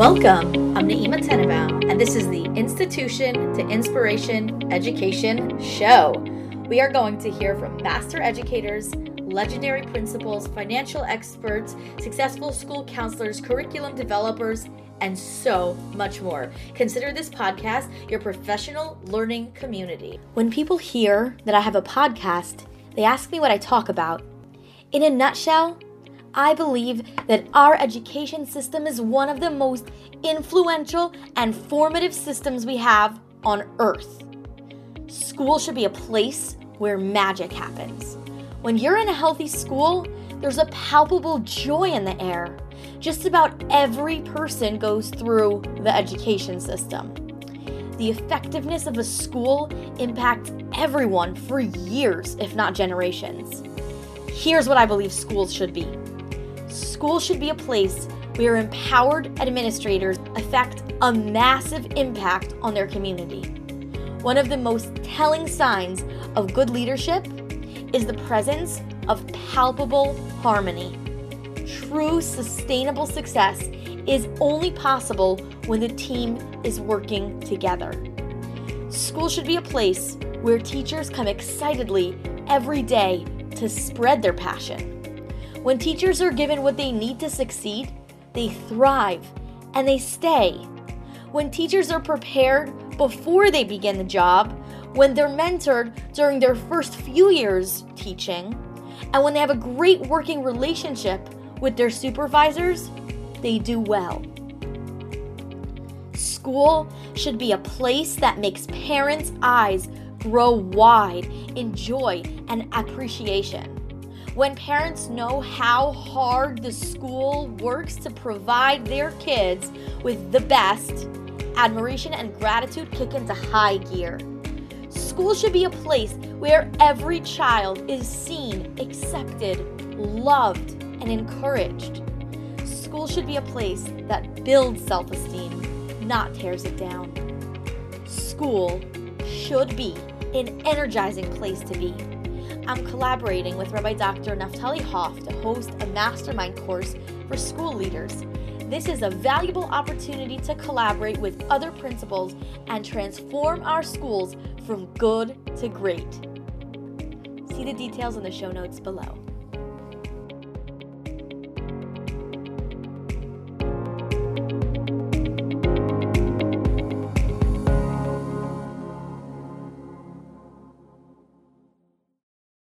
Welcome. I'm Naima Tenenbaum, and this is the Institution to Inspiration Education Show. We are going to hear from master educators, legendary principals, financial experts, successful school counselors, curriculum developers, and so much more. Consider this podcast your professional learning community. When people hear that I have a podcast, they ask me what I talk about. In a nutshell, I believe that our education system is one of the most influential and formative systems we have on earth. School should be a place where magic happens. When you're in a healthy school, there's a palpable joy in the air. Just about every person goes through the education system. The effectiveness of a school impacts everyone for years, if not generations. Here's what I believe schools should be School should be a place where empowered administrators affect a massive impact on their community. One of the most telling signs of good leadership is the presence of palpable harmony. True sustainable success is only possible when the team is working together. School should be a place where teachers come excitedly every day to spread their passion when teachers are given what they need to succeed, they thrive and they stay. When teachers are prepared before they begin the job, when they're mentored during their first few years teaching, and when they have a great working relationship with their supervisors, they do well. School should be a place that makes parents' eyes grow wide in joy and appreciation. When parents know how hard the school works to provide their kids with the best, admiration and gratitude kick into high gear. School should be a place where every child is seen, accepted, loved, and encouraged. School should be a place that builds self esteem, not tears it down. School should be an energizing place to be I'm collaborating with Rabbi Dr. Naphtali Hoff to host a mastermind course for school leaders. This is a valuable opportunity to collaborate with other principals and transform our schools from good to great. See the details in the show notes below.